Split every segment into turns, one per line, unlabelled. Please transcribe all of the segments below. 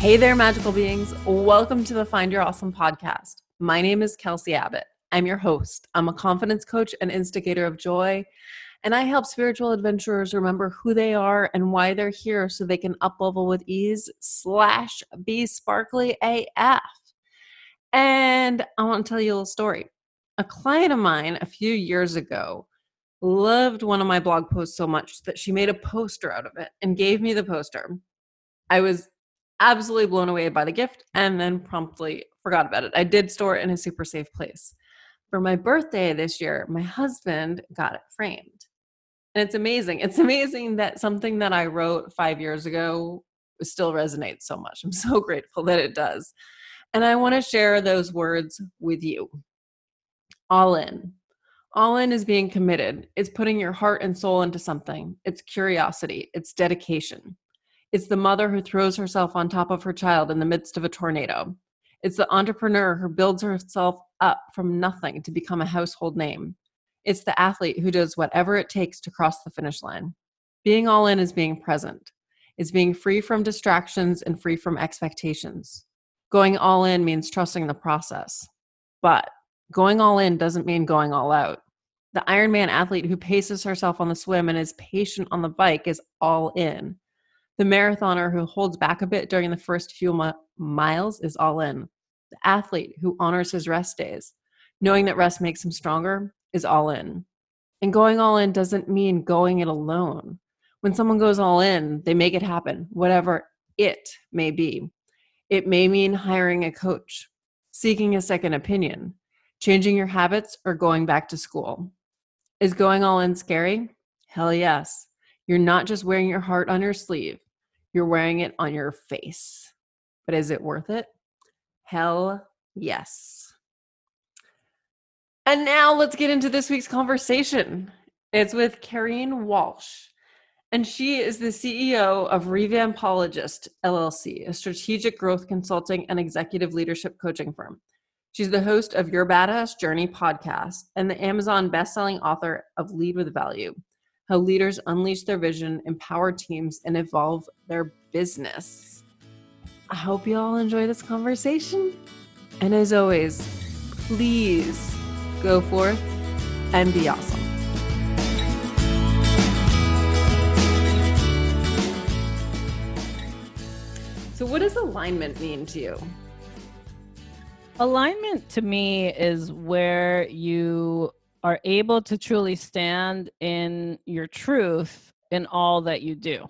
Hey there, magical beings. Welcome to the Find Your Awesome podcast. My name is Kelsey Abbott. I'm your host. I'm a confidence coach and instigator of joy, and I help spiritual adventurers remember who they are and why they're here so they can up level with ease slash be sparkly AF. And I want to tell you a little story. A client of mine a few years ago loved one of my blog posts so much that she made a poster out of it and gave me the poster. I was absolutely blown away by the gift and then promptly forgot about it. I did store it in a super safe place. For my birthday this year, my husband got it framed. And it's amazing. It's amazing that something that I wrote five years ago still resonates so much. I'm so grateful that it does. And I want to share those words with you. All in. All in is being committed. It's putting your heart and soul into something. It's curiosity. It's dedication. It's the mother who throws herself on top of her child in the midst of a tornado. It's the entrepreneur who builds herself up from nothing to become a household name. It's the athlete who does whatever it takes to cross the finish line. Being all in is being present. It's being free from distractions and free from expectations. Going all in means trusting the process. But going all in doesn't mean going all out. The Ironman athlete who paces herself on the swim and is patient on the bike is all in. The marathoner who holds back a bit during the first few mi- miles is all in. The athlete who honors his rest days, knowing that rest makes him stronger, is all in. And going all in doesn't mean going it alone. When someone goes all in, they make it happen, whatever it may be. It may mean hiring a coach, seeking a second opinion, changing your habits, or going back to school. Is going all in scary? Hell yes. You're not just wearing your heart on your sleeve, you're wearing it on your face. But is it worth it? Hell yes. And now let's get into this week's conversation. It's with Kareen Walsh, and she is the CEO of Revampologist LLC, a strategic growth consulting and executive leadership coaching firm. She's the host of Your Badass Journey podcast and the Amazon bestselling author of Lead with Value how leaders unleash their vision, empower teams, and evolve their business. I hope you all enjoy this conversation. And as always, please go forth and be awesome. So, what does alignment mean to you?
Alignment to me is where you are able to truly stand in your truth in all that you do.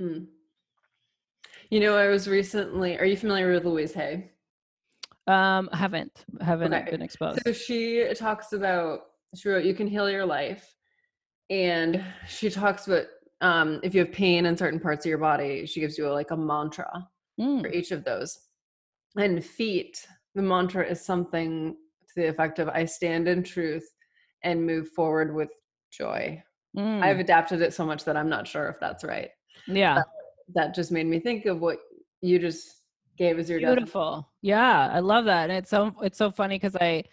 Mm.
You know, I was recently. Are you familiar with Louise Hay?
Um, haven't haven't okay. been exposed.
So she talks about she wrote "You Can Heal Your Life," and she talks about um, if you have pain in certain parts of your body, she gives you a, like a mantra mm. for each of those. And feet, the mantra is something to the effect of I stand in truth and move forward with joy. Mm. I've adapted it so much that I'm not sure if that's right.
Yeah.
But that just made me think of what you just gave as your
beautiful. Definition. Yeah, I love that. And it's so it's so funny because I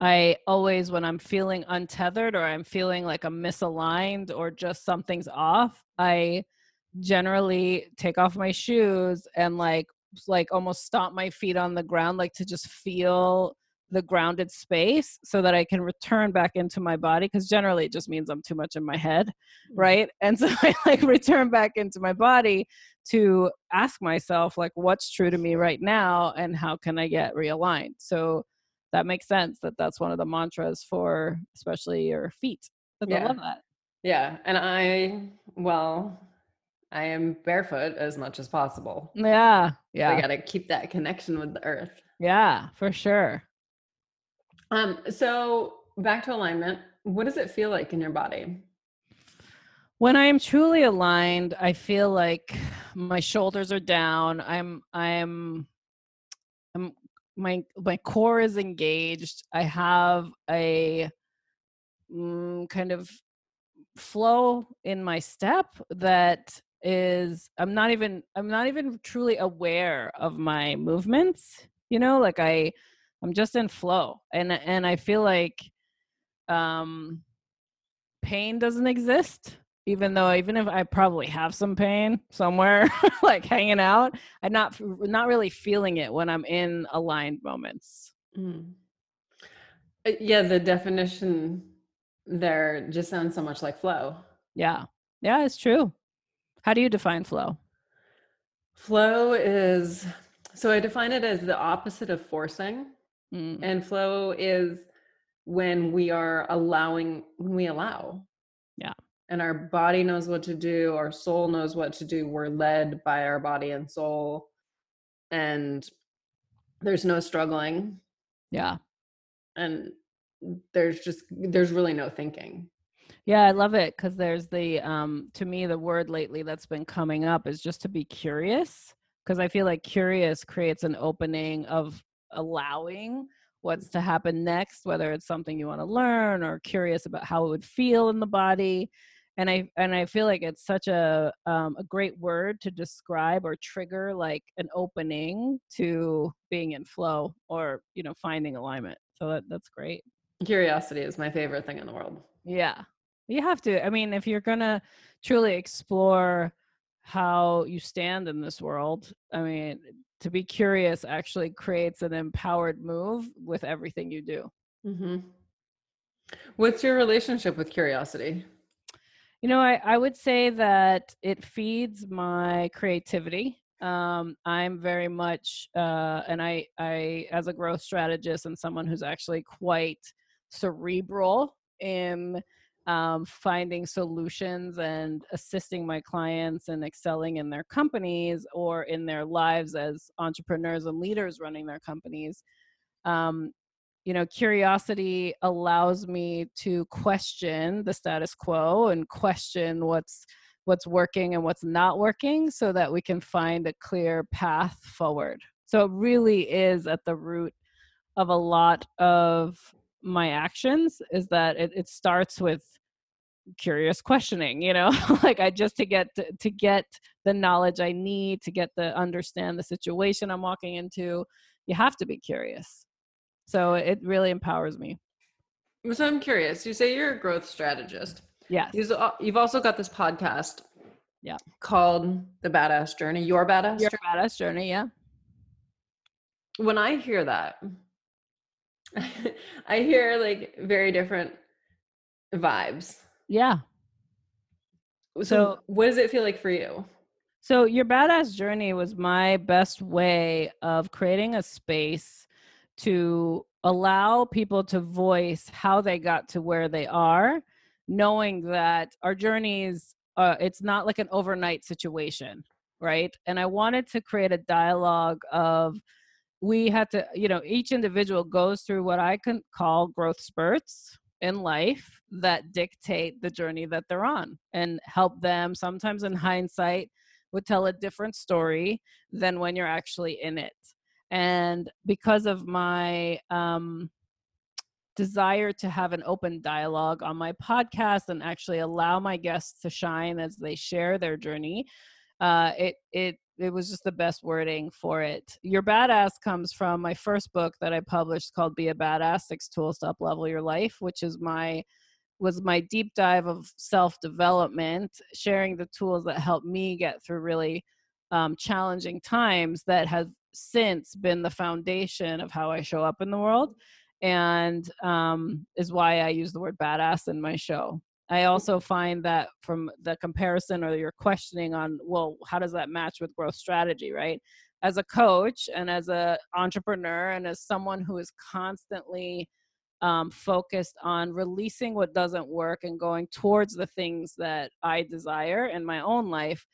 I always when I'm feeling untethered or I'm feeling like I'm misaligned or just something's off, I generally take off my shoes and like like almost stomp my feet on the ground like to just feel the grounded space so that I can return back into my body because generally it just means I'm too much in my head, mm-hmm. right? And so I like return back into my body to ask myself like what's true to me right now and how can I get realigned. So that makes sense that that's one of the mantras for especially your feet.
yeah.
I love that.
Yeah, and I well I am barefoot as much as possible.
Yeah. Yeah.
I got to keep that connection with the earth.
Yeah, for sure.
Um, so back to alignment. What does it feel like in your body?
When I am truly aligned, I feel like my shoulders are down. I'm I'm I'm my my core is engaged. I have a mm, kind of flow in my step that is I'm not even I'm not even truly aware of my movements. You know, like I I'm just in flow. And and I feel like um pain doesn't exist. even though even if I probably have some pain somewhere like hanging out, I'm not not really feeling it when I'm in aligned moments. Mm.
Yeah, the definition there just sounds so much like flow.
Yeah. Yeah, it's true. How do you define flow?
Flow is so I define it as the opposite of forcing. Mm. And flow is when we are allowing when we allow.
Yeah.
And our body knows what to do, our soul knows what to do. We're led by our body and soul. And there's no struggling.
Yeah.
And there's just there's really no thinking.
Yeah, I love it because there's the um to me the word lately that's been coming up is just to be curious because I feel like curious creates an opening of allowing what's to happen next whether it's something you want to learn or curious about how it would feel in the body. And i and i feel like it's such a um, a great word to describe or trigger like an opening to being in flow or you know finding alignment. So that that's great.
Curiosity is my favorite thing in the world.
Yeah. You have to i mean if you're gonna truly explore how you stand in this world i mean to be curious actually creates an empowered move with everything you do. Mm-hmm.
what's your relationship with curiosity?
You know I, I would say that it feeds my creativity. Um, i'm very much uh, and i i as a growth strategist and someone who's actually quite cerebral in um, finding solutions and assisting my clients and excelling in their companies or in their lives as entrepreneurs and leaders running their companies. Um, you know, curiosity allows me to question the status quo and question what's what's working and what's not working so that we can find a clear path forward. So it really is at the root of a lot of my actions is that it, it starts with curious questioning you know? Like i just to get to, to get the knowledge i need to get the understand the situation i'm walking into you have to be curious. So it really empowers me.
So i'm curious you say you're a growth strategist.
Yes.
You've also got this podcast
yeah.
called the badass journey your badass
your journey. badass journey yeah.
When i hear that i hear like very different vibes
yeah.
So, so, what does it feel like for you?
So, your badass journey was my best way of creating a space to allow people to voice how they got to where they are, knowing that our journeys, uh, it's not like an overnight situation, right? And I wanted to create a dialogue of, we had to, you know, each individual goes through what I can call growth spurts, in life that dictate the journey that they're on and help them sometimes in hindsight would tell a different story than when you're actually in it. And because of my um, desire to have an open dialogue on my podcast and actually allow my guests to shine as they share their journey uh, it it it was just the best wording for it. Your badass comes from my first book that I published called Be a Badass: Six Tools to Up Level Your Life, which is my was my deep dive of self development, sharing the tools that helped me get through really um, challenging times that have since been the foundation of how I show up in the world, and um, is why I use the word badass in my show. I also find that from the comparison or your questioning on, well, how does that match with growth strategy, right? As a coach and as an entrepreneur and as someone who is constantly um, focused on releasing what doesn't work and going towards the things that I desire in my own life,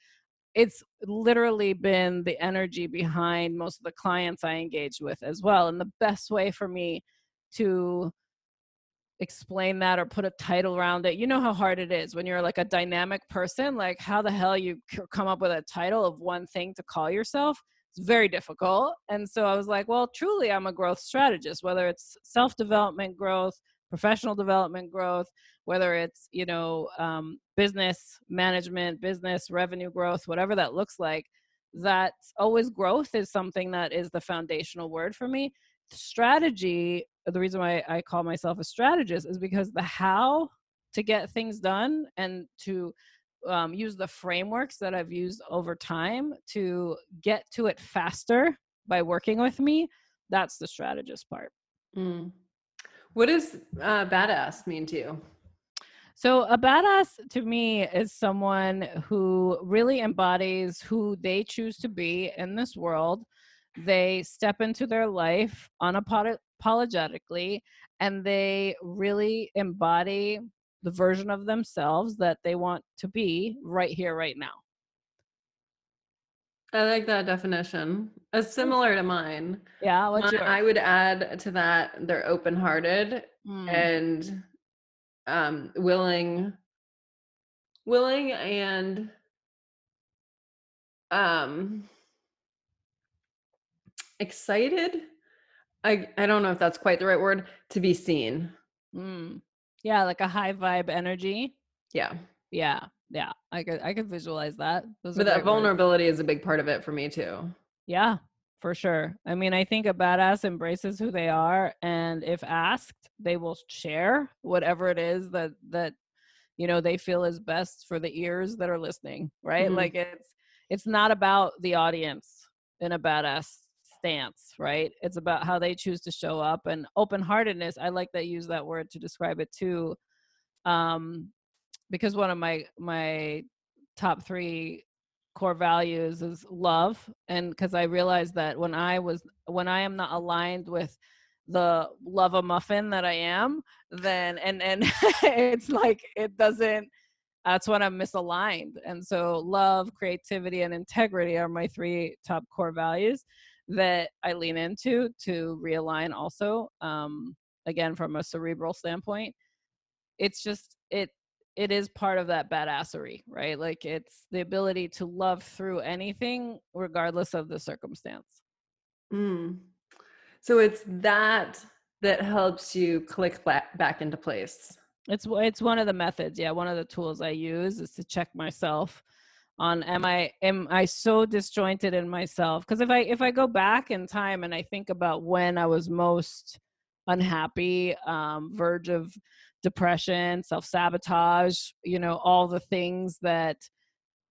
it's literally been the energy behind most of the clients I engage with as well. And the best way for me to explain that or put a title around it. You know how hard it is when you're like a dynamic person, like how the hell you come up with a title of one thing to call yourself. It's very difficult. And so I was like, well, truly, I'm a growth strategist, whether it's self development growth, professional development growth, whether it's, you know, um, business management, business revenue growth, whatever that looks like. That always growth is something that is the foundational word for me strategy the reason why I call myself a strategist is because the how to get things done and to um, use the frameworks that I've used over time to get to it faster by working with me, that's the strategist part.
Mm. What does uh, badass mean to you?
So, a badass to me is someone who really embodies who they choose to be in this world. They step into their life unapologetically and they really embody the version of themselves that they want to be right here, right now.
I like that definition. It's similar to mine.
Yeah, what's
your- I would add to that they're open-hearted
Mm.
and um willing willing and um excited i i don't know if that's quite the right word to be seen
Mm. Yeah, like a high vibe energy.
yeah
Yeah, yeah. I could I could visualize that. Those
but that
great words.
vulnerability is a big part of it for me too
Yeah, for sure. I mean, I think a badass embraces who they are, and if asked, they will share whatever it is that that you know they feel is best for the ears that are listening. Right?
Mhm.
Like it's it's not about the audience in a badass stance, right? It's about how they choose to show up and open heartedness. I like that use that word to describe it too. Um, because one of my my top three core values is love and because i realized that when i was when i am not aligned with the love a muffin that i am then and and it's like it doesn't that's when i'm misaligned and so love creativity and integrity are my three top core values that i lean into to realign also um again from a cerebral standpoint it's just it it is part of that badassery, right? Like it's the ability to love through anything, regardless of the circumstance.
mm. so it's that that helps you click back, back into place
It's it's one of the methods. Yeah, one of the tools I use is to check myself on am I am I so disjointed in myself? Because if I if I go back in time and I think about when I was most unhappy, um, verge of depression, self sabotage, you know, all the things that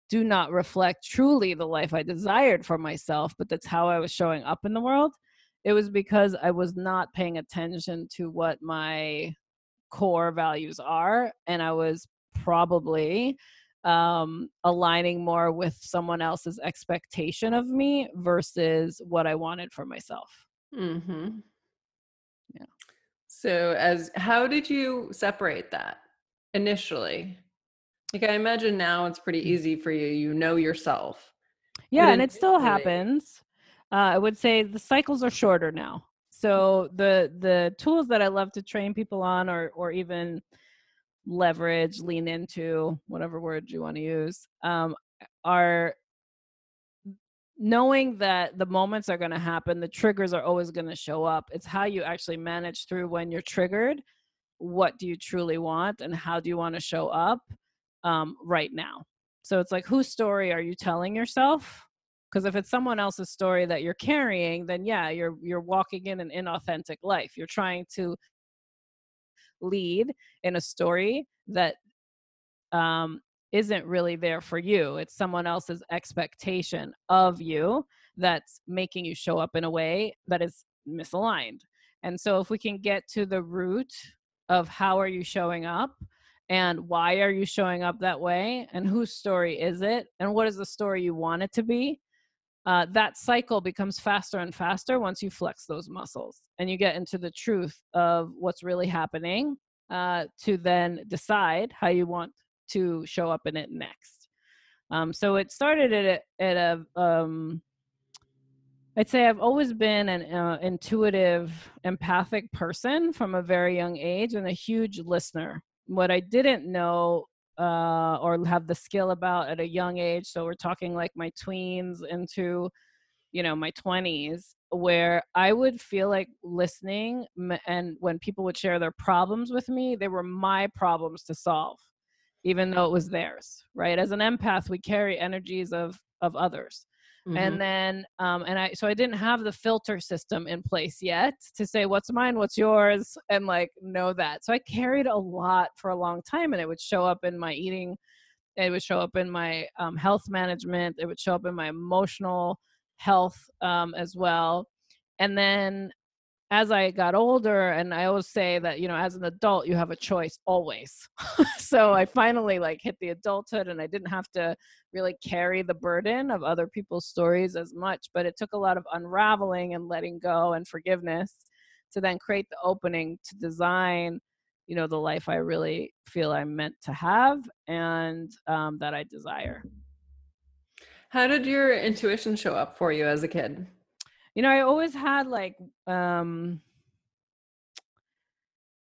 do not reflect truly the life I desired for myself, but that's how I was showing up in the world. It was because I was not paying attention to what my core values are. And I was probably um, aligning more with someone else's expectation of me versus what I wanted for myself.
mm-hmm.
Yeah.
so as how did you separate that initially like i imagine now it's pretty easy for you you know yourself
Yeah, and it still happens. Uh, I would say the cycles are shorter now. So the the tools that I love to train people on, or or even leverage, lean into, whatever word you want to use, um, are knowing that the moments are going to happen. The triggers are always going to show up. It's how you actually manage through when you're triggered. What do you truly want, and how do you want to show up um, right now? So it's like, whose story are you telling yourself? Because if it's someone else's story that you're carrying, then yeah, you're you're walking in an inauthentic life. You're trying to lead in a story that um, isn't really there for you. It's someone else's expectation of you that's making you show up in a way that is misaligned. And so if we can get to the root of how are you showing up and why are you showing up that way and whose story is it and what is the story you want it to be uh, that cycle becomes faster and faster once you flex those muscles and you get into the truth of what's really happening uh, to then decide how you want to show up in it next um, so it started at a, at a um, I'd say I've always been an uh, intuitive, empathic person from a very young age and a huge listener. What I didn't know uh, or have the skill about at a young age, so we're talking like my tweens into, you know, my 20s, where I would feel like listening, and when people would share their problems with me, they were my problems to solve, even though it was theirs, right? As an empath, we carry energies of of others
Mhm.
and then um and i so i didn't have the filter system in place yet to say what's mine? What's yours? and like know that. So i carried a lot for a long time and it would show up in my eating it would show up in my um, health management it would show up in my emotional health um, as well. And then as I got older, and I always say that, you know, as an adult, you have a choice always. so I finally like hit the adulthood and I didn't have to really carry the burden of other people's stories as much, but it took a lot of unraveling and letting go and forgiveness to then create the opening to design, you know, the life I really feel I'm meant to have and um, that I desire.
How did your intuition show up for you as a kid?
You know i always had like um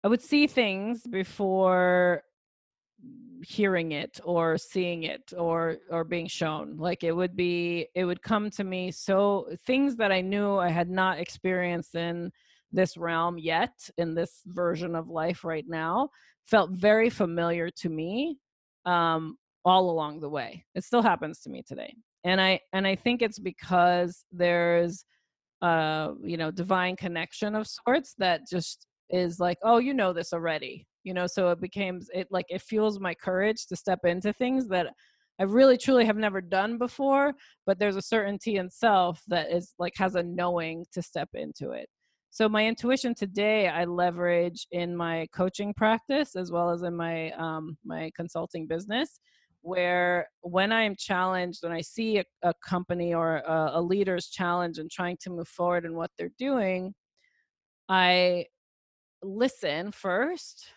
i would see things before hearing it or seeing it or or being shown. Like it would be it would come to me so things that i knew i had not experienced in this realm yet in this version of life right now felt very familiar to me um all along the way. It still happens to me today. And i and i think it's because there's uh you know divine connection of sorts that just is like oh you know this already you know so it becomes it like it fuels my courage to step into things that i really truly have never done before but there's a certainty in self that is like has a knowing to step into it. So my intuition today i leverage in my coaching practice as well as in my um, my consulting business where when I'm challenged, when I see a, a company or a, a leader's challenge and trying to move forward in what they're doing, I listen first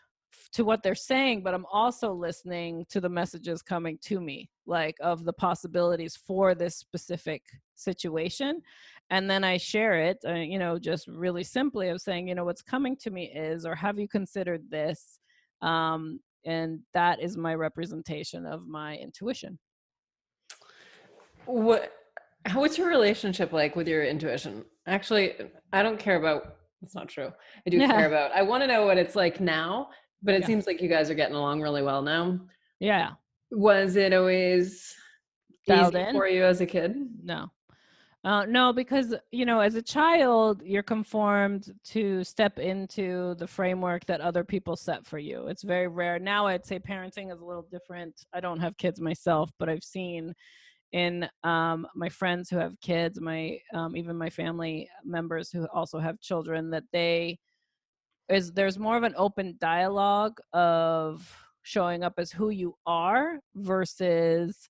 to what they're saying, but I'm also listening to the messages coming to me, like of the possibilities for this specific situation. And then I share it, uh, you know, just really simply of saying, you know, what's coming to me is, or have you considered this? Um, and that is my representation of my intuition.
What what's your relationship like with your intuition? Actually i don't care about that's not true. I do yeah. care about i want to know what it's like now but it yeah. seems like you guys are getting along really well now.
Yeah.
Was it always Dialed easy in? for you as a kid?
No uh, no, because you know, as a child, you're conformed to step into the framework that other people set for you. It's very rare now. I'd say parenting is a little different. I don't have kids myself, but I've seen in um, my friends who have kids, my um, even my family members who also have children, that they is there's more of an open dialogue of showing up as who you are versus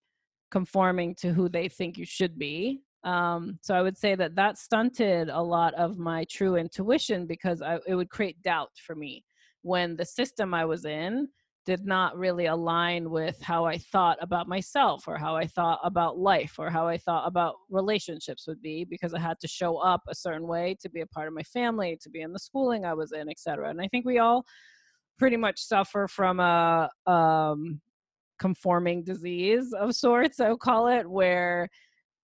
conforming to who they think you should be um, so I would say that that stunted a lot of my true intuition because I, it would create doubt for me when the system I was in did not really align with how I thought about myself or how I thought about life or how I thought about relationships would be because I had to show up a certain way to be a part of my family, to be in the schooling I was in, etc. And I think we all pretty much suffer from a um, conforming disease of sorts, I'll call it, where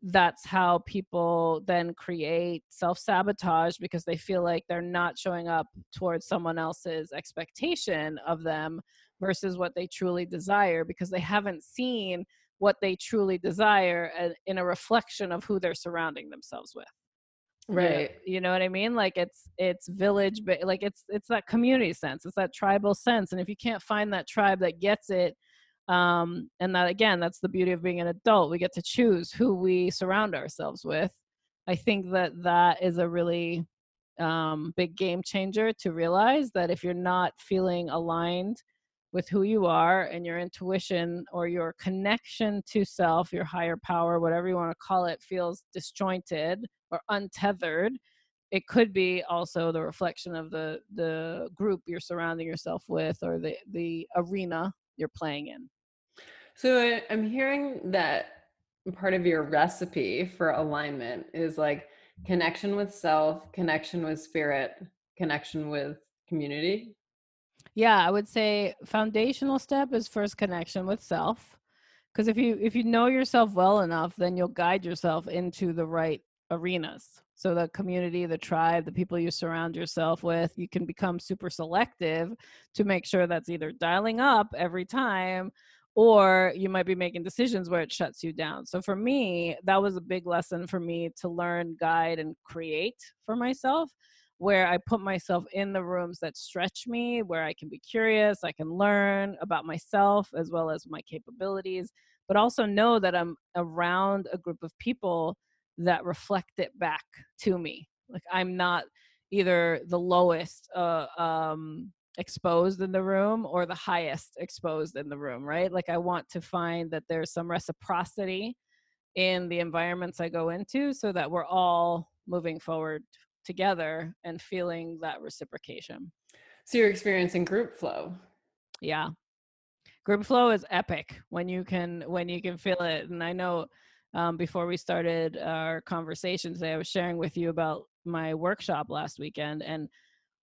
that's how people then create self sabotage because they feel like they're not showing up towards someone else's expectation of them versus what they truly desire because they haven't seen what they truly desire in a reflection of who they're surrounding themselves with.
Right.
you know, you know, what i mean? Like it's it's village but like it's it's that community sense it's that tribal sense and if you can't find that tribe that gets it um, and that again that's the beauty of being an adult we get to choose who we surround ourselves with. I think that that is a really um, big game changer to realize that if you're not feeling aligned with who you are and your intuition or your connection to self your higher power whatever you want to call it feels disjointed or untethered it could be also the reflection of the the group you're surrounding yourself with or the the arena you're playing in
so I'm hearing that part of your recipe for alignment is like connection with self, connection with spirit, connection with community.
Yeah, I would say foundational step is first connection with self. Because if you if you know yourself well enough, then you'll guide yourself into the right arenas. So the community, the tribe, the people you surround yourself with, you can become super selective to make sure that's either dialing up every time or you might be making decisions where it shuts you down. So for me, that was a big lesson for me to learn, guide, and create for myself where I put myself in the rooms that stretch me, where I can be curious, I can learn about myself as well as my capabilities, but also know that I'm around a group of people that reflect it back to me. Like I'm not either the lowest uh, um, exposed in the room or the highest exposed in the room, right? Like I want to find that there's some reciprocity in the environments I go into so that we're all moving forward together and feeling that reciprocation.
So you're experiencing group flow.
Yeah. Group flow is epic when you can when you can feel it. And I know um, before we started our conversation today, I was sharing with you about my workshop last weekend and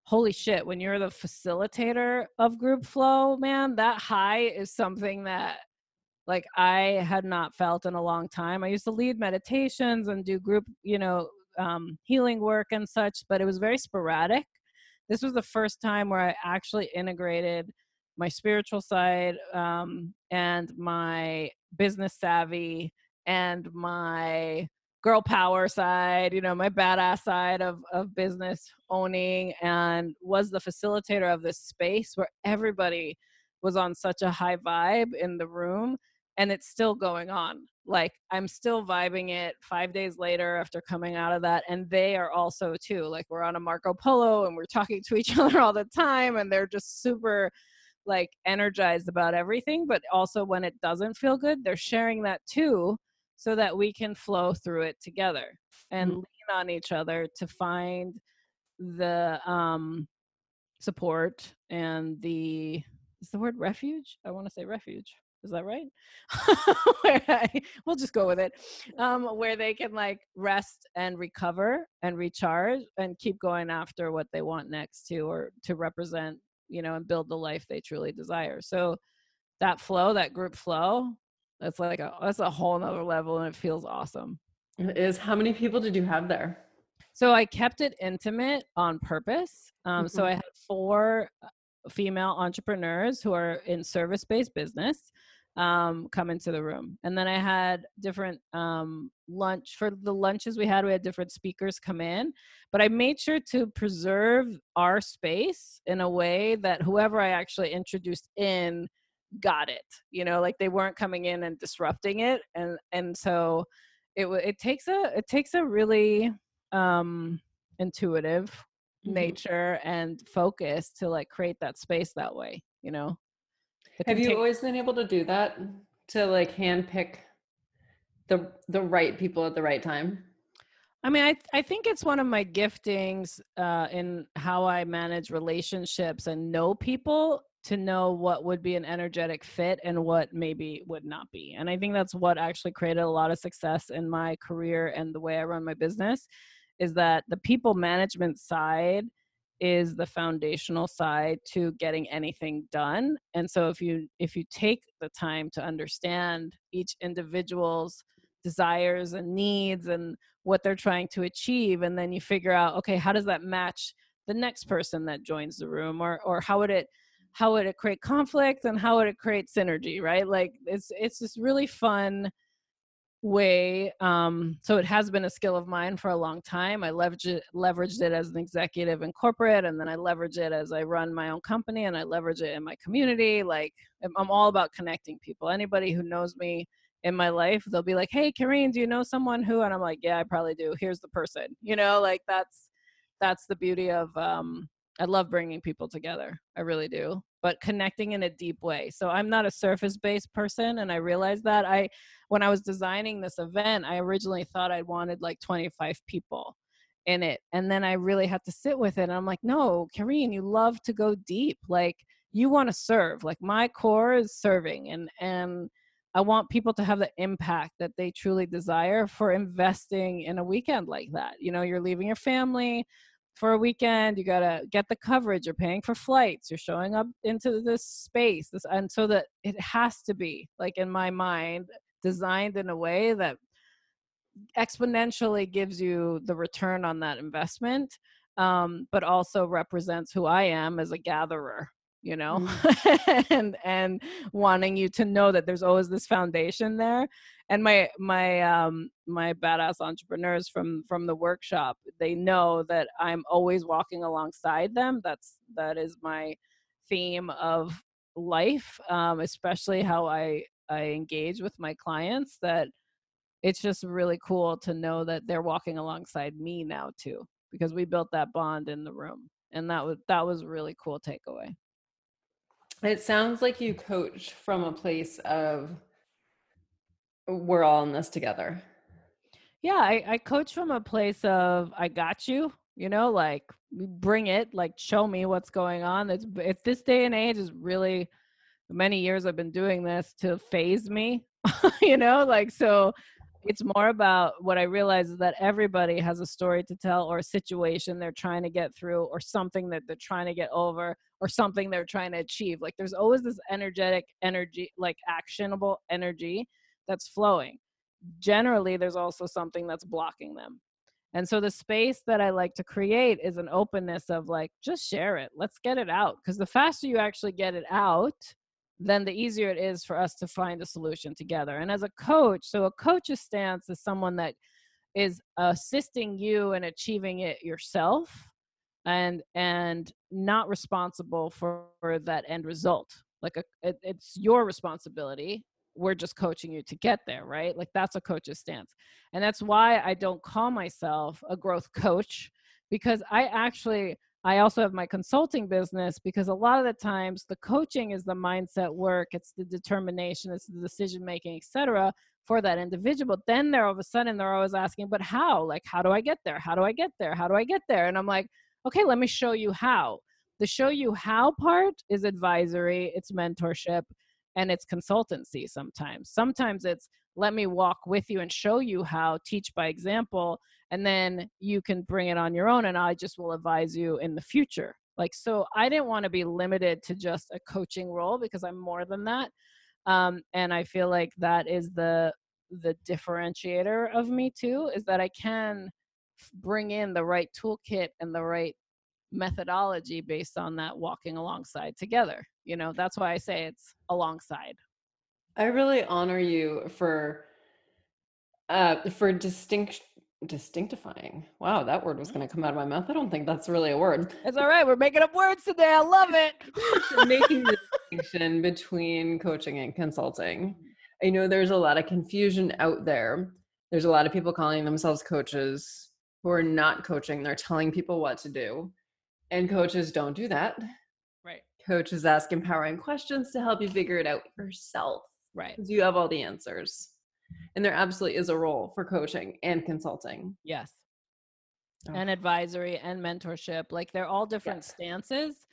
holy shit, when you're the facilitator of group flow, man, that high is something that like I had not felt in a long time. I used to lead meditations and do group, you know, um, healing work and such, but it was very sporadic. This was the first time where I actually integrated my spiritual side um, and my business savvy and my girl power side, you know, my badass side of, of business owning and was the facilitator of this space where everybody was on such a high vibe in the room and it's still going on. Like I'm still vibing it five days later after coming out of that. And they are also too. Like we're on a Marco Polo and we're talking to each other all the time and they're just super like energized about everything. But also when it doesn't feel good, they're sharing that too so that we can flow through it together and mm-hmm. lean on each other to find the um support and the is the word refuge? I want to say refuge. Is that right? I, we'll just go with it. Um, where they can like rest and recover and recharge and keep going after what they want next to or to represent you know and build the life they truly desire. So that flow that group flow that's like a that's a whole nother level and it feels awesome
it is how many people did you have there
so i kept it intimate on purpose um, mm-hmm. so i had four uh, female entrepreneurs who are in service-based business um, come into the room. And then I had different um, lunch for the lunches we had. We had different speakers come in, but I made sure to preserve our space in a way that whoever I actually introduced in got it. You know, like they weren't coming in and disrupting it, and and so it it takes a it takes a really um, intuitive mm-hmm. nature and focus to like create that space that way. You know.
Have you always been able to do that to like handpick the the right people at the right time?
I mean, I I think it's one of my giftings uh, in how I manage relationships and know people to know what would be an energetic fit and what maybe would not be. And I think that's what actually created a lot of success in my career and the way I run my business is that the people management side is the foundational side to getting anything done and so if you if you take the time to understand each individual's desires and needs and what they're trying to achieve and then you figure out okay how does that match the next person that joins the room or or how would it how would it create conflict and how would it create synergy right like it's it's this really fun way. Um, so it has been a skill of mine for a long time. I leveraged it, leveraged it as an executive in corporate, and then I leverage it as I run my own company, and I leverage it in my community. Like I'm all about connecting people. Anybody who knows me in my life, they'll be like, "Hey, Kareen, do you know someone who?" And I'm like, "Yeah, I probably do. Here's the person." You know, like that's that's the beauty of um, I love bringing people together. I really do. But connecting in a deep way. So I'm not a surface based person. And I realized that I, when I was designing this event, I originally thought I wanted like 25 people in it. And then I really had to sit with it. And I'm like, no, Kareen, you love to go deep. Like you want to serve. Like my core is serving. And, and, I want people to have the impact that they truly desire for investing in a weekend like that. You know, you're leaving your family for a weekend you got to get the coverage you're paying for flights you're showing up into this space this, and so that it has to be like in my mind designed in a way that exponentially gives you the return on that investment um, but also represents who i am as a gatherer you know mm. and and wanting you to know that there's always this foundation there and my my um my badass entrepreneurs from from the workshop they know that i'm always walking alongside them that's that is my theme of life um especially how i i engage with my clients that it's just really cool to know that they're walking alongside me now too because we built that bond in the room and that was that was a really cool takeaway
it sounds like you coach from a place of we're all in this together.
Yeah, I, I coach from a place of I got you, you know, like bring it, like show me what's going on. It's it's this day and age is really many years I've been doing this to phase me, you know, like so it's more about what I realize is that everybody has a story to tell or a situation they're trying to get through or something that they're trying to get over or something they're trying to achieve. Like there's always this energetic energy, like actionable energy that's flowing. Generally, there's also something that's blocking them. And so the space that I like to create is an openness of like, just share it. Let's get it out. Because the faster you actually get it out, then the easier it is for us to find a solution together. And as a coach, so a coach's stance is someone that is assisting you in achieving it yourself and and not responsible for, for that end result. Like a, it, it's your responsibility. We're just coaching you to get there right? Like that's a coach's stance. And that's why i don't call myself a growth coach because i actually I also have my consulting business because a lot of the times the coaching is the mindset work, it's the determination, it's the decision making, etc. for that individual. Then they're all of a sudden they're always asking, but how? Like, how do I get there? How do I get there? How do I get there? And I'm like, okay, let me show you how. The show you how part is advisory, it's mentorship, and it's consultancy sometimes. Sometimes it's let me walk with you and show you how, teach by example, and then you can bring it on your own and I just will advise you in the future. Like, so I didn't want to be limited to just a coaching role because I'm more than that. Um, and I feel like that is the the differentiator of me too is that I can bring in the right toolkit and the right methodology based on that walking alongside together. You know, that's why I say it's alongside.
I really honor you for uh for distinct distinctifying. Wow, that word was going to come out of my mouth. I don't think that's really a word.
It's all right. We're making up words today. I love it.
making the distinction between coaching and consulting. I know there's a lot of confusion out there. There's a lot of people calling themselves coaches who are not coaching. They're telling people what to do. And coaches don't do that.
Right.
Coaches ask empowering questions to help you figure it out yourself.
Right.
Because you have all the answers. And there absolutely is a role for coaching and consulting.
Yes. Oh. And advisory and mentorship. Like they're all different yes. stances.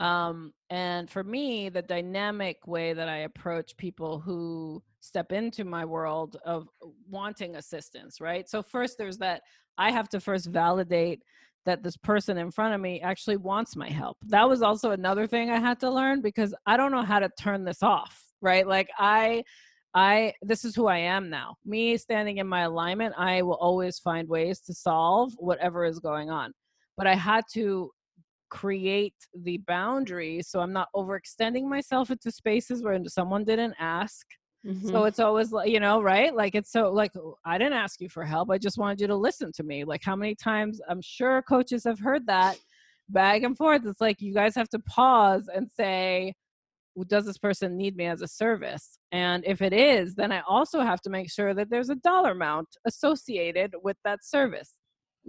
Um, and for me, the dynamic way that I approach people who step into my world of wanting assistance, right? So, first, there's that I have to first validate that this person in front of me actually wants my help. That was also another thing I had to learn because I don't know how to turn this off, right? Like I I this is who I am now. Me standing in my alignment, I will always find ways to solve whatever is going on. But I had to create the boundaries so I'm not overextending myself into spaces where someone didn't ask Mm-hmm. So it's always like, you know, right? Like it's so like I didn't ask you for help. I just wanted you to listen to me. Like how many times I'm sure coaches have heard that back and forth. It's like you guys have to pause and say, well, does this person need me as a service? And if it is, then I also have to make sure that there's a dollar amount associated with that service.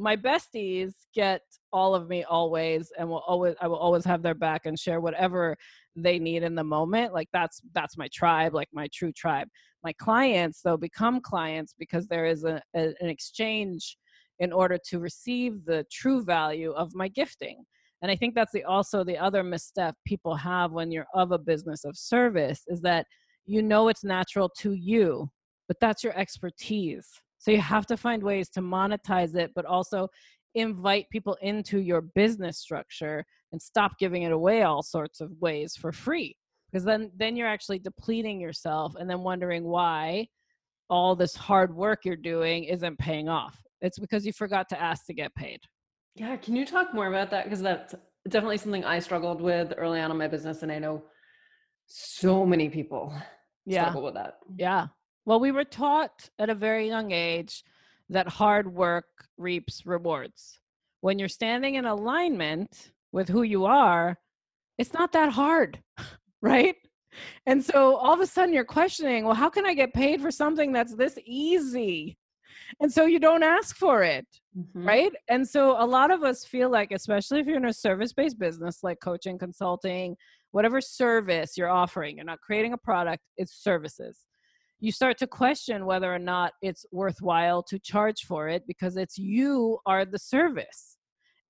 My besties get all of me always and will always I will always have their back and share whatever they need in the moment like that's that's my tribe like my true tribe. My clients though become clients because there is a, a, an exchange in order to receive the true value of my gifting. And i think that's the also the other misstep people have when you're of a business of service is that you know it's natural to you but that's your expertise so you have to find ways to monetize it but also invite people into your business structure and stop giving it away all sorts of ways for free because then then you're actually depleting yourself and then wondering why all this hard work you're doing isn't paying off it's because you forgot to ask to get paid
yeah can you talk more about that because that's definitely something I struggled with early on in my business, and I know so many people
Yeah.
struggle with that.
Yeah. Well, we were taught at a very young age that hard work reaps rewards. When you're standing in alignment with who you are, it's not that hard, right? And so all of a sudden you're questioning, well, how can I get paid for something that's this easy? And so you don't ask for it,
Mhm.
right? And so a lot of us feel like, especially if you're in a service based business like coaching, consulting, whatever service you're offering, you're not creating a product, it's services. You start to question whether or not it's worthwhile to charge for it because it's you are the service.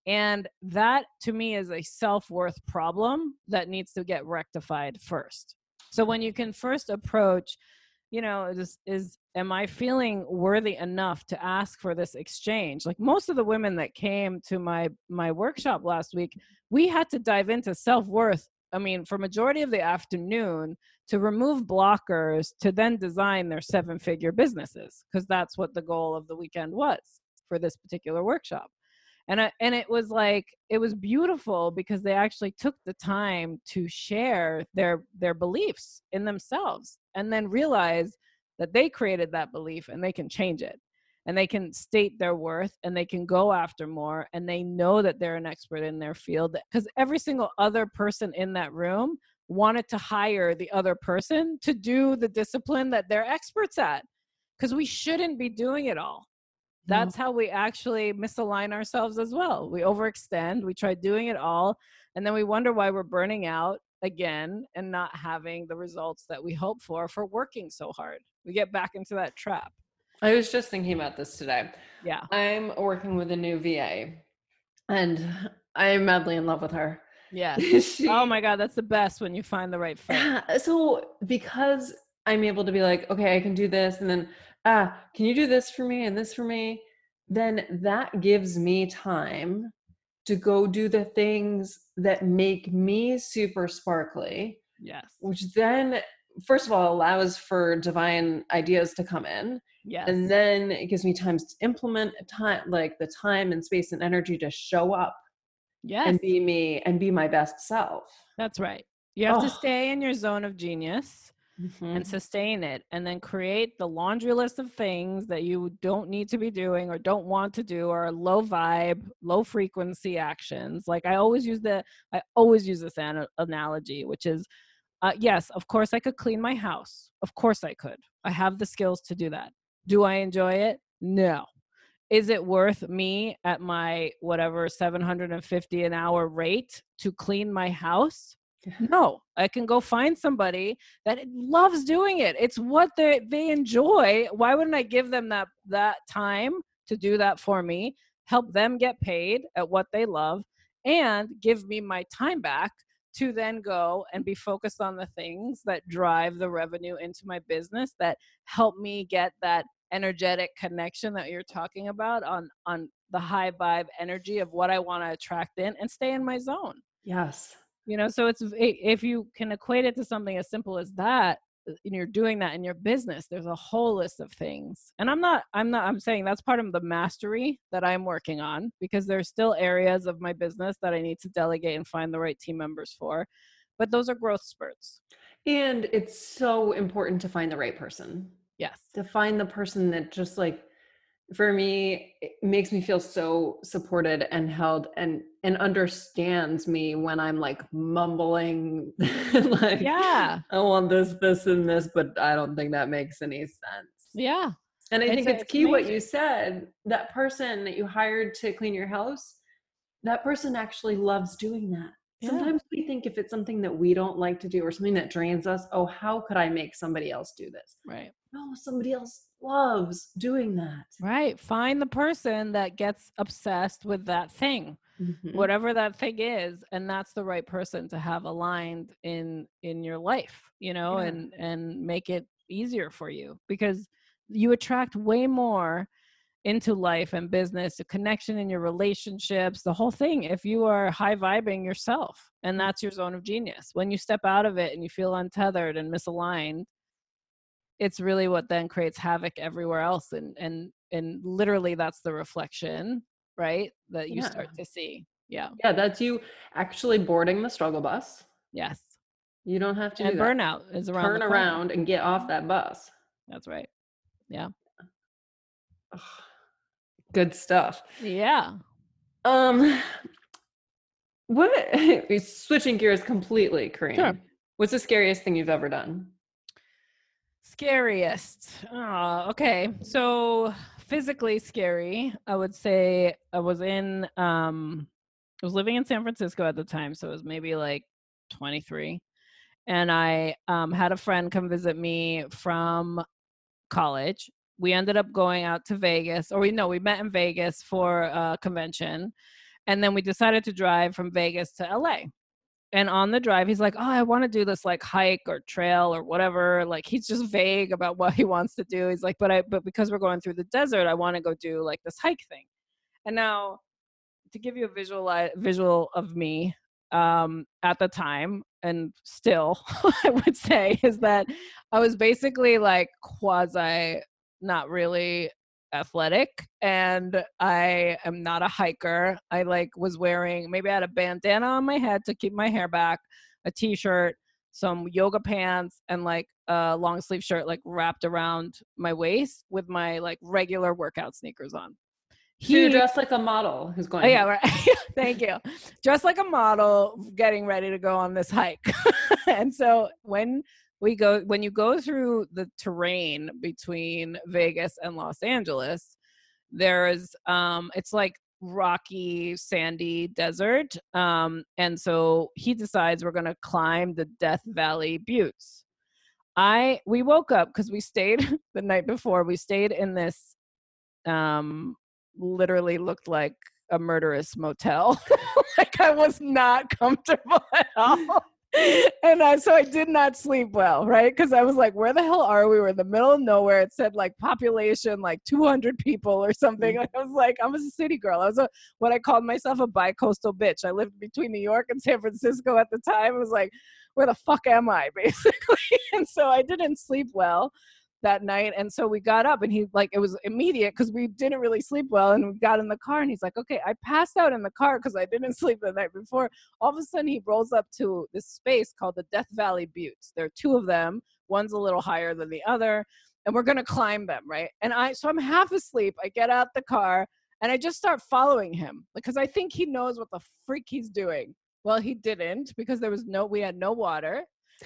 And that to me is a self worth problem that needs to get rectified first. So when you can first approach, you know, is, is am I feeling worthy enough to ask for this exchange? Like most of the women that came to my my workshop last week, we had to dive into self worth. I mean, for majority of the afternoon to remove blockers to then design their seven figure businesses because that's what the goal of the weekend was for this particular workshop. And I, and it was like it was beautiful because they actually took the time to share their their beliefs in themselves and then realize that they created that belief and they can change it and they can state their worth and they can go after more and they know that they're an expert in their field because every single other person in that room wanted to hire the other person to do the discipline that they're experts at because we shouldn't be doing it all
No.
that's how we actually misalign ourselves as well. We overextend, we try doing it all, and then we wonder why we're burning out again and not having the results that we hope for for working so hard. We get back into that trap.
I was just thinking about this today.
Yeah.
I'm working with a new VA, and I'm madly in love with her.
Yeah.
She-
Oh my God, that's the best when you find the right fit.
Yeah, so because I'm able to be like, okay, I can do this, and then ah, can you do this for me and this for me? Then that gives me time to go do the things that make me super sparkly,
Yes.
which then first of all allows for divine ideas to come in
Yes.
and then it gives me time to implement time like the time and space and energy to show up
yes.
and be me and be my best self
That's right. You have to
Oh.
stay in your zone of genius and mm-hmm. sustain it and then create the laundry list of things that you don't need to be doing or don't want to do or low vibe low frequency actions like i always use the i always use this an- analogy which is uh, yes of course i could clean my house. Of course i could. I have the skills to do that. Do i enjoy it? No. Is it worth me at my whatever 750 an hour rate to clean my house? No. I can go find somebody that loves doing it. It's what they they enjoy. Why wouldn't i give them that that time to do that for me? Help them get paid at what they love and give me my time back to then go and be focused on the things that drive the revenue into my business that help me get that energetic connection that you're talking about on on the high vibe energy of what i want to attract in and stay in my zone.
Yes.
You know so it's if you can equate it to something as simple as that Uh, you're doing that in your business there's a whole list of things and i'm not i'm not i'm saying that's part of the mastery that i'm working on because there's still areas of my business that i need to delegate and find the right team members for but those are growth spurts
And it's so important to find the right person.
yes
To find the person that just like for me it makes me feel so supported and held and and understands me when I'm like mumbling like
yeah
I want this, this, and this, but I don't think that makes any sense.
yeah
And I
It's
think it's
it's
key what you said. That person that you hired to clean your house, that person actually loves doing that.
Yeah.
Sometimes we think if it's something that we don't like to do or something that drains us, oh, how could I make somebody else do this?
right
No, somebody else loves doing that.
right find the person that gets obsessed with that thing
Mhm.
whatever that thing is and that's the right person to have aligned in in your life you know
Yeah.
and and make it easier for you because you attract way more into life and business a connection in your relationships the whole thing if you are high vibing yourself and that's your zone of genius when you step out of it and you feel untethered and misaligned it's really what then creates havoc everywhere else and and and literally that's the reflection right that you start to see Yeah.
Yeah, that's you actually boarding the struggle bus.
Yes.
You don't have to
And burnout is around.
Turn around and get off that bus.
That's right.
Ugh. Good stuff.
Yeah.
Um, what? Switching gears completely, Kareen.
Sure.
What's the scariest thing you've ever done?
Scariest. Oh, okay. So physically scary, I would say I was in um I was living in San Francisco at the time, so it was maybe like 23. And I um had a friend come visit me from college. We ended up going out to Vegas, or we know we met in Vegas for a convention. And then we decided to drive from Vegas to LA and on the drive he's like oh i want to do this like hike or trail or whatever like he's just vague about what he wants to do he's like but i but because we're going through the desert i want to go do like this hike thing. And now to give you a visual visual of me um at the time and still i would say is that i was basically like quasi not really athletic and I am not a hiker. I like was wearing maybe I had a bandana on my head to keep my hair back, a t-shirt, some yoga pants and like a long sleeve shirt like wrapped around my waist with my like regular workout sneakers on.
So you're dressed like a model who's going.
Oh, yeah, right. Thank you. Dressed like a model, getting ready to go on this hike. and so when we go when you go through the terrain between Vegas and Los Angeles, there's um it's like rocky sandy desert um and so he decides we're going to climb the death valley buttes. I we woke up because we stayed the night before we stayed in this um literally looked like a murderous motel. Like i was not comfortable at all and I, so I did not sleep well, right? Because I was like, where the hell are we? We're in the middle of nowhere. It said like population like 200 people or something. Mm. Like, I was like, I was a city girl. I was a, what I called myself a bi-coastal bitch. I lived between New York and San Francisco at the time. I was like, where the fuck am I, basically? and so I didn't sleep well that night and so we got up and he like it was immediate because we didn't really sleep well and we got in the car and he's like okay i passed out in the car because i didn't sleep the night before. All of a sudden he rolls up to this space called the death valley buttes. There are two of them. One's a little higher than the other and we're to climb them right? And i so i'm half asleep. I get out the car and i just start following him because i think he knows what the freak he's doing. Well he didn't because there was no we had no water.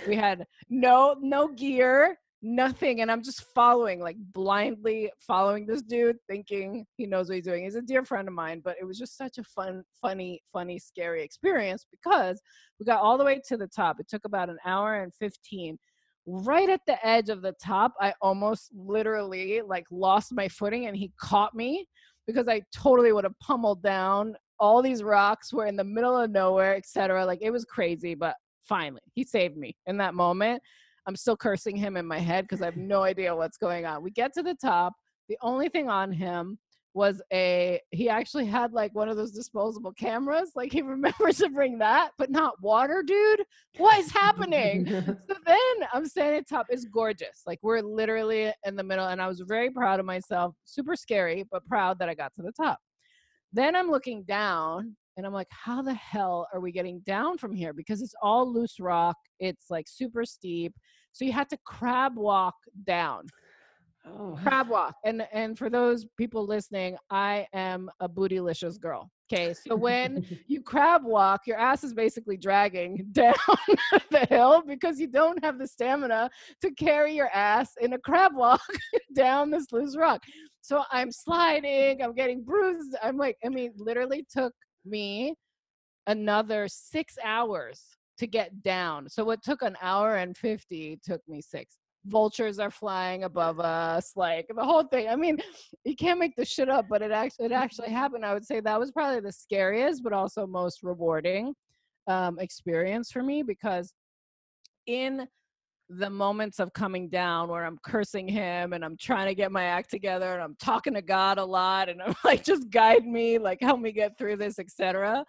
We had no no gear nothing and i'm just following like blindly following this dude thinking he knows what he's doing. He's a dear friend of mine but it was just such a fun funny funny scary experience because we got all the way to the top. It took about an hour and 15 right at the edge of the top i almost literally like lost my footing and he caught me because i totally would have pummeled down. All these rocks were in the middle of nowhere etc like it was crazy but finally he saved me in that moment I'm still cursing him in my head because I have no idea what's going on. We get to the top. The only thing on him was a he actually had like one of those disposable cameras. Like he remembers to bring that but not water dude. What is happening? So then i'm standing at top. It's gorgeous. Like we're literally in the middle and i was very proud of myself. Super scary but proud that i got to the top. Then i'm looking down and i'm like how the hell are we getting down from here? Because it's all loose rock. It's like super steep so you had to crab walk down.
Oh.
Crab walk. And and for those people listening, I am a bootylicious girl. Okay. So when you crab walk, your ass is basically dragging down the hill because you don't have the stamina to carry your ass in a crab walk down this loose rock. So I'm sliding, I'm getting bruised. I'm like, I mean, literally took me another six hours to get down. So what took an hour and 50 took me six. Vultures are flying above us, like the whole thing. I mean, you can't make this shit up, but it actually it actually happened. I would say that was probably the scariest, but also most rewarding um, experience for me because in the moments of coming down where I'm cursing him and I'm trying to get my act together and I'm talking to God a lot and I'm like, just guide me, like help me get through this, etc.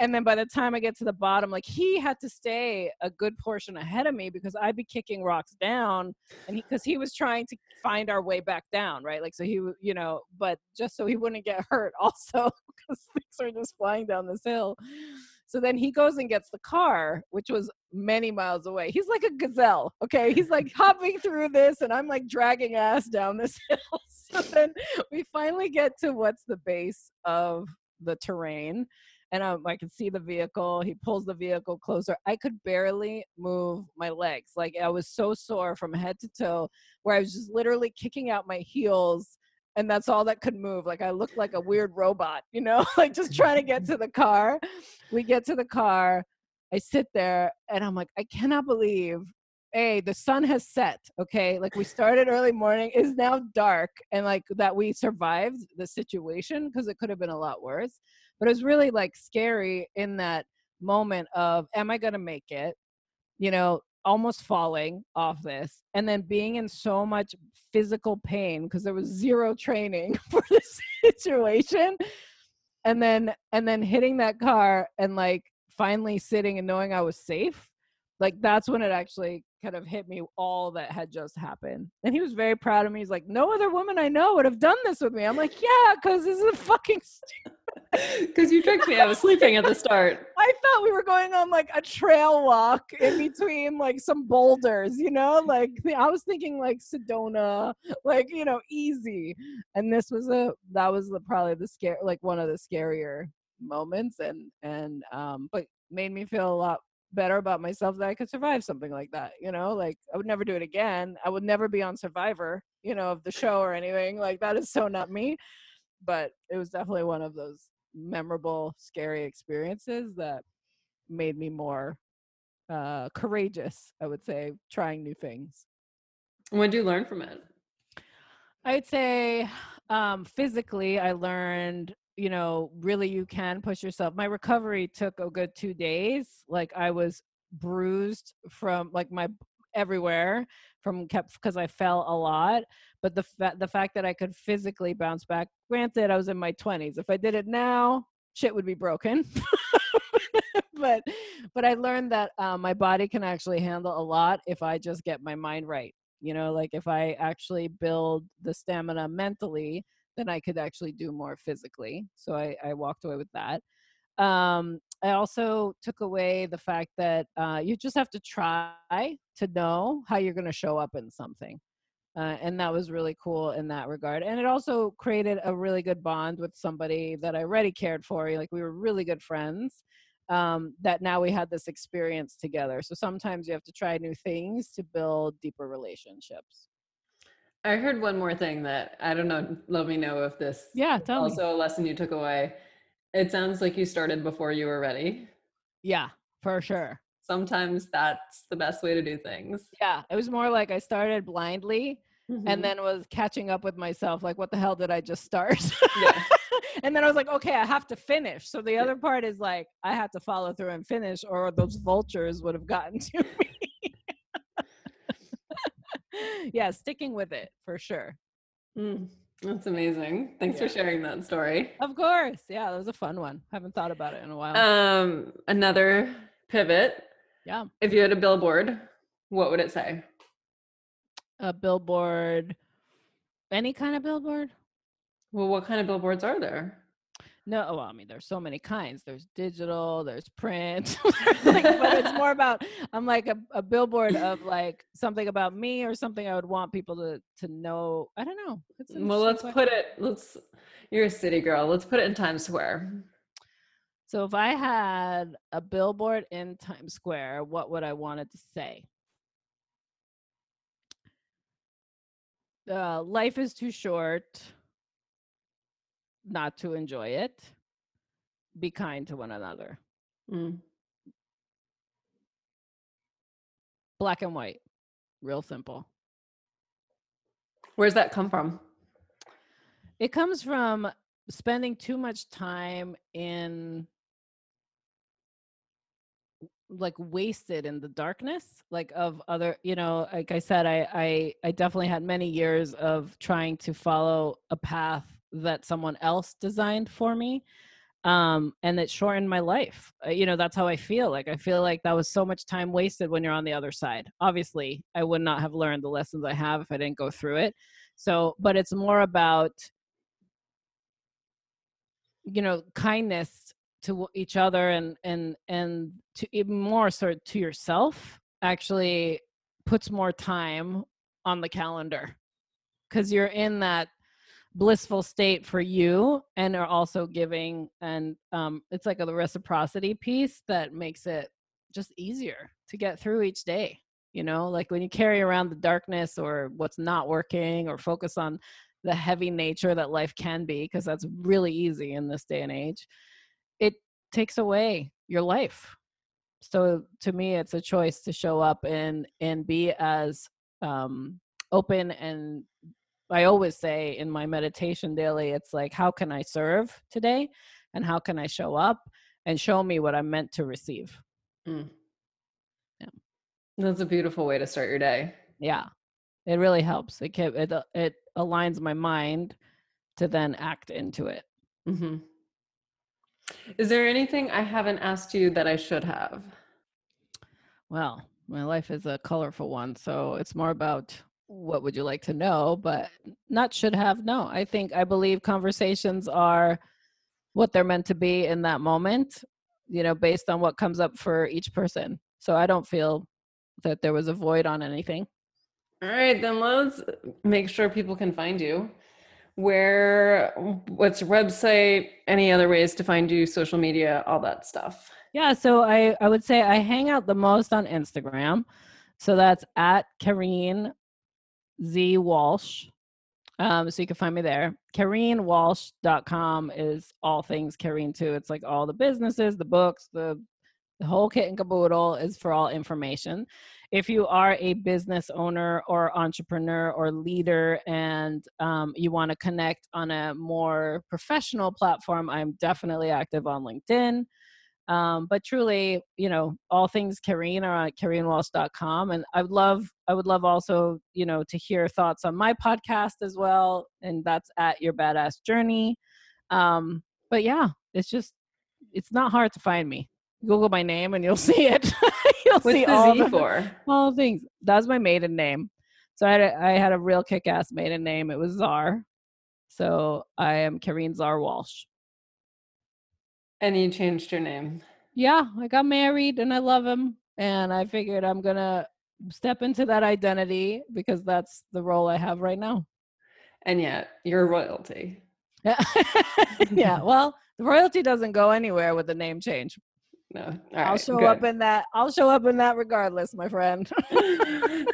And then by the time I get to the bottom, like he had to stay a good portion ahead of me because I'd be kicking rocks down and he because he was trying to find our way back down, right? Like so he you know, but just so he wouldn't get hurt also because things are just flying down this hill. So then he goes and gets the car, which was many miles away. He's like a gazelle, okay? He's like hopping through this, and I'm like dragging ass down this hill. So then we finally get to what's the base of the terrain and um, I can see the vehicle. He pulls the vehicle closer. I could barely move my legs. Like I was so sore from head to toe, where I was just literally kicking out my heels, and that's all that could move. Like I looked like a weird robot, you know, like just trying to get to the car. We get to the car. I sit there, and I'm like, I cannot believe hey the sun has set okay like we started early morning is now dark and like that we survived the situation because it could have been a lot worse but it was really like scary in that moment of am i going to make it you know almost falling off this and then being in so much physical pain because there was zero training for this situation and then and then hitting that car and like finally sitting and knowing i was safe like that's when it actually kind of hit me all that had just happened. And he was very proud of me. He's like, no other woman I know would have done this with me. I'm like, yeah, because this is a fucking
Because you tricked me. I was sleeping at the start.
I thought we were going on like a trail walk in between like some boulders, you know? Like I was thinking like Sedona, like, you know, easy. And this was a that was the probably the scare like one of the scarier moments and and um but made me feel a lot better about myself that I could survive something like that. You know, like I would never do it again. I would never be on Survivor, you know, of the show or anything. Like that is so not me. But it was definitely one of those memorable, scary experiences that made me more uh, courageous, I would say, trying new things.
What did you learn from it?
I'd say um, physically, I learned you know, really you can push yourself. My recovery took a good two days. Like I was bruised from like my everywhere from kept because I fell a lot. But the fa- the fact that I could physically bounce back. Granted, I was in my twenties. If I did it now, shit would be broken. but but I learned that um, my body can actually handle a lot if I just get my mind right. You know, like if I actually build the stamina mentally then I could actually do more physically. So I, I walked away with that. Um, I also took away the fact that uh, you just have to try to know how you're going to show up in something. Uh, and that was really cool in that regard. And it also created a really good bond with somebody that I already cared for. Like we were really good friends. Um, that now we had this experience together. So sometimes you have to try new things to build deeper relationships.
I heard one more thing that I don't know. Let me know if this
yeah, tell
also me. a lesson you took away. It sounds like you started before you were ready.
Yeah, for sure.
Sometimes that's the best way to do things.
Yeah, it was more like I started blindly mm-hmm. and then was catching up with myself. Like, what the hell did I just start? Yeah. and then I was like, okay, I have to finish. So the other part is like, I had to follow through and finish, or those vultures would have gotten to me yeah, sticking with it for sure.
Mm, that's amazing. Thanks yeah. for sharing that story.
Of course. Yeah, that was a fun one. Haven't thought about it in a while.
Um, another pivot.
Yeah.
If you had a billboard, what would it say?
A billboard, any kind of billboard.
Well, what kind of billboards are there?
No, well, I mean, there's so many kinds. There's digital, there's print, like, but it's more about I'm like a, a billboard of like something about me or something I would want people to to know. I don't know.
Well, let's question. put it. Let's. You're a city girl. Let's put it in Times Square.
So if I had a billboard in Times Square, what would I want it to say? Uh, life is too short not to enjoy it. Be kind to one another. Mm. Black and white, real simple.
Where's that come from?
It comes from spending too much time in like wasted in the darkness like of other you know like i said I, I i definitely had many years of trying to follow a path that someone else designed for me um and it shortened my life uh, you know that's how i feel like i feel like that was so much time wasted when you're on the other side. Obviously i would not have learned the lessons i have if i didn't go through it so but it's more about you know kindness to each other and and and to even more sort to yourself actually puts more time on the calendar because you're in that blissful state for you and are also giving and um, it's like a reciprocity piece that makes it just easier to get through each day you know? Like when you carry around the darkness or what's not working or focus on the heavy nature that life can be because that's really easy in this day and age it takes away your life. So to me it's a choice to show up and and be as um open and i always say in my meditation daily it's like how can i serve today? And how can i show up? And show me what i'm meant to receive. Mm.
yeah. That's a beautiful way to start your day.
Yeah. It really helps. It can, it, uh, it aligns my mind to then act into it. Mm-hmm.
is there anything i haven't asked you that i should have?
Well my life is a colorful one so it's more about what would you like to know but not should have no. I think i believe conversations are what they're meant to be in that moment you know based on what comes up for each person. So i don't feel that there was a void on anything.
All right then let's make sure people can find you. Where what's your website any other ways to find you social media all that stuff?
Yeah so i i would say i hang out the most on instagram. So that's at kareen Z Walsh. Um, so you can find me there. KareenWalsh.com is all things Kareen too. It's like all the businesses, the books, the, the whole kit and caboodle is for all information. If you are a business owner or entrepreneur or leader and um, you want to connect on a more professional platform, I'm definitely active on LinkedIn. Um, but truly, you know, all things Kareen are at KareenWalsh.com. And I would love, I would love also, you know, to hear thoughts on my podcast as well. And that's at Your Badass Journey. Um, but yeah, it's just, it's not hard to find me. Google my name and you'll see it. you'll
What's
see
the
all
Z
the,
for?
all things. That's my maiden name. So I had a, I had a real kick-ass maiden name. It was Czar. So I am Kareen Czar Walsh.
And you changed your name.
Yeah, I got married and I love him. And I figured I'm going to step into that identity because that's the role I have right now.
And yet, you're royalty.
Yeah. yeah. Well, the royalty doesn't go anywhere with the name change.
No.
I'll show good. up in that. I'll show up in that regardless, my friend.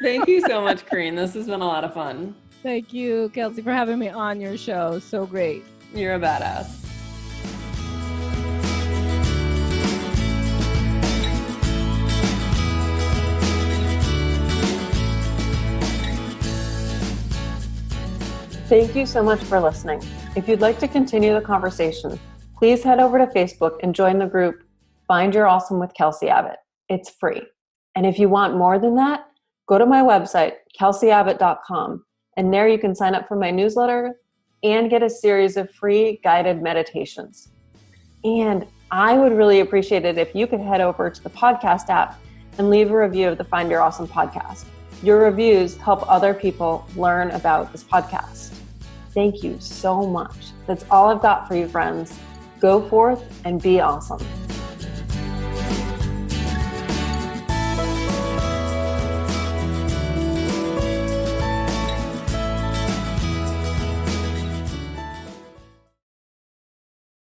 Thank you so much, Kareen. This has been a lot of fun.
Thank you, Kelsey, for having me on your show. So great.
You're a badass. Thank you so much for listening. If you'd like to continue the conversation, please head over to Facebook and join the group Find Your Awesome with Kelsey Abbott. It's free. And if you want more than that, go to my website, kelseyabbott.com, and there you can sign up for my newsletter and get a series of free guided meditations. And I would really appreciate it if you could head over to the podcast app and leave a review of the Find Your Awesome podcast. Your reviews help other people learn about this podcast. Thank you so much. That's all I've got for you, friends. Go forth and be awesome.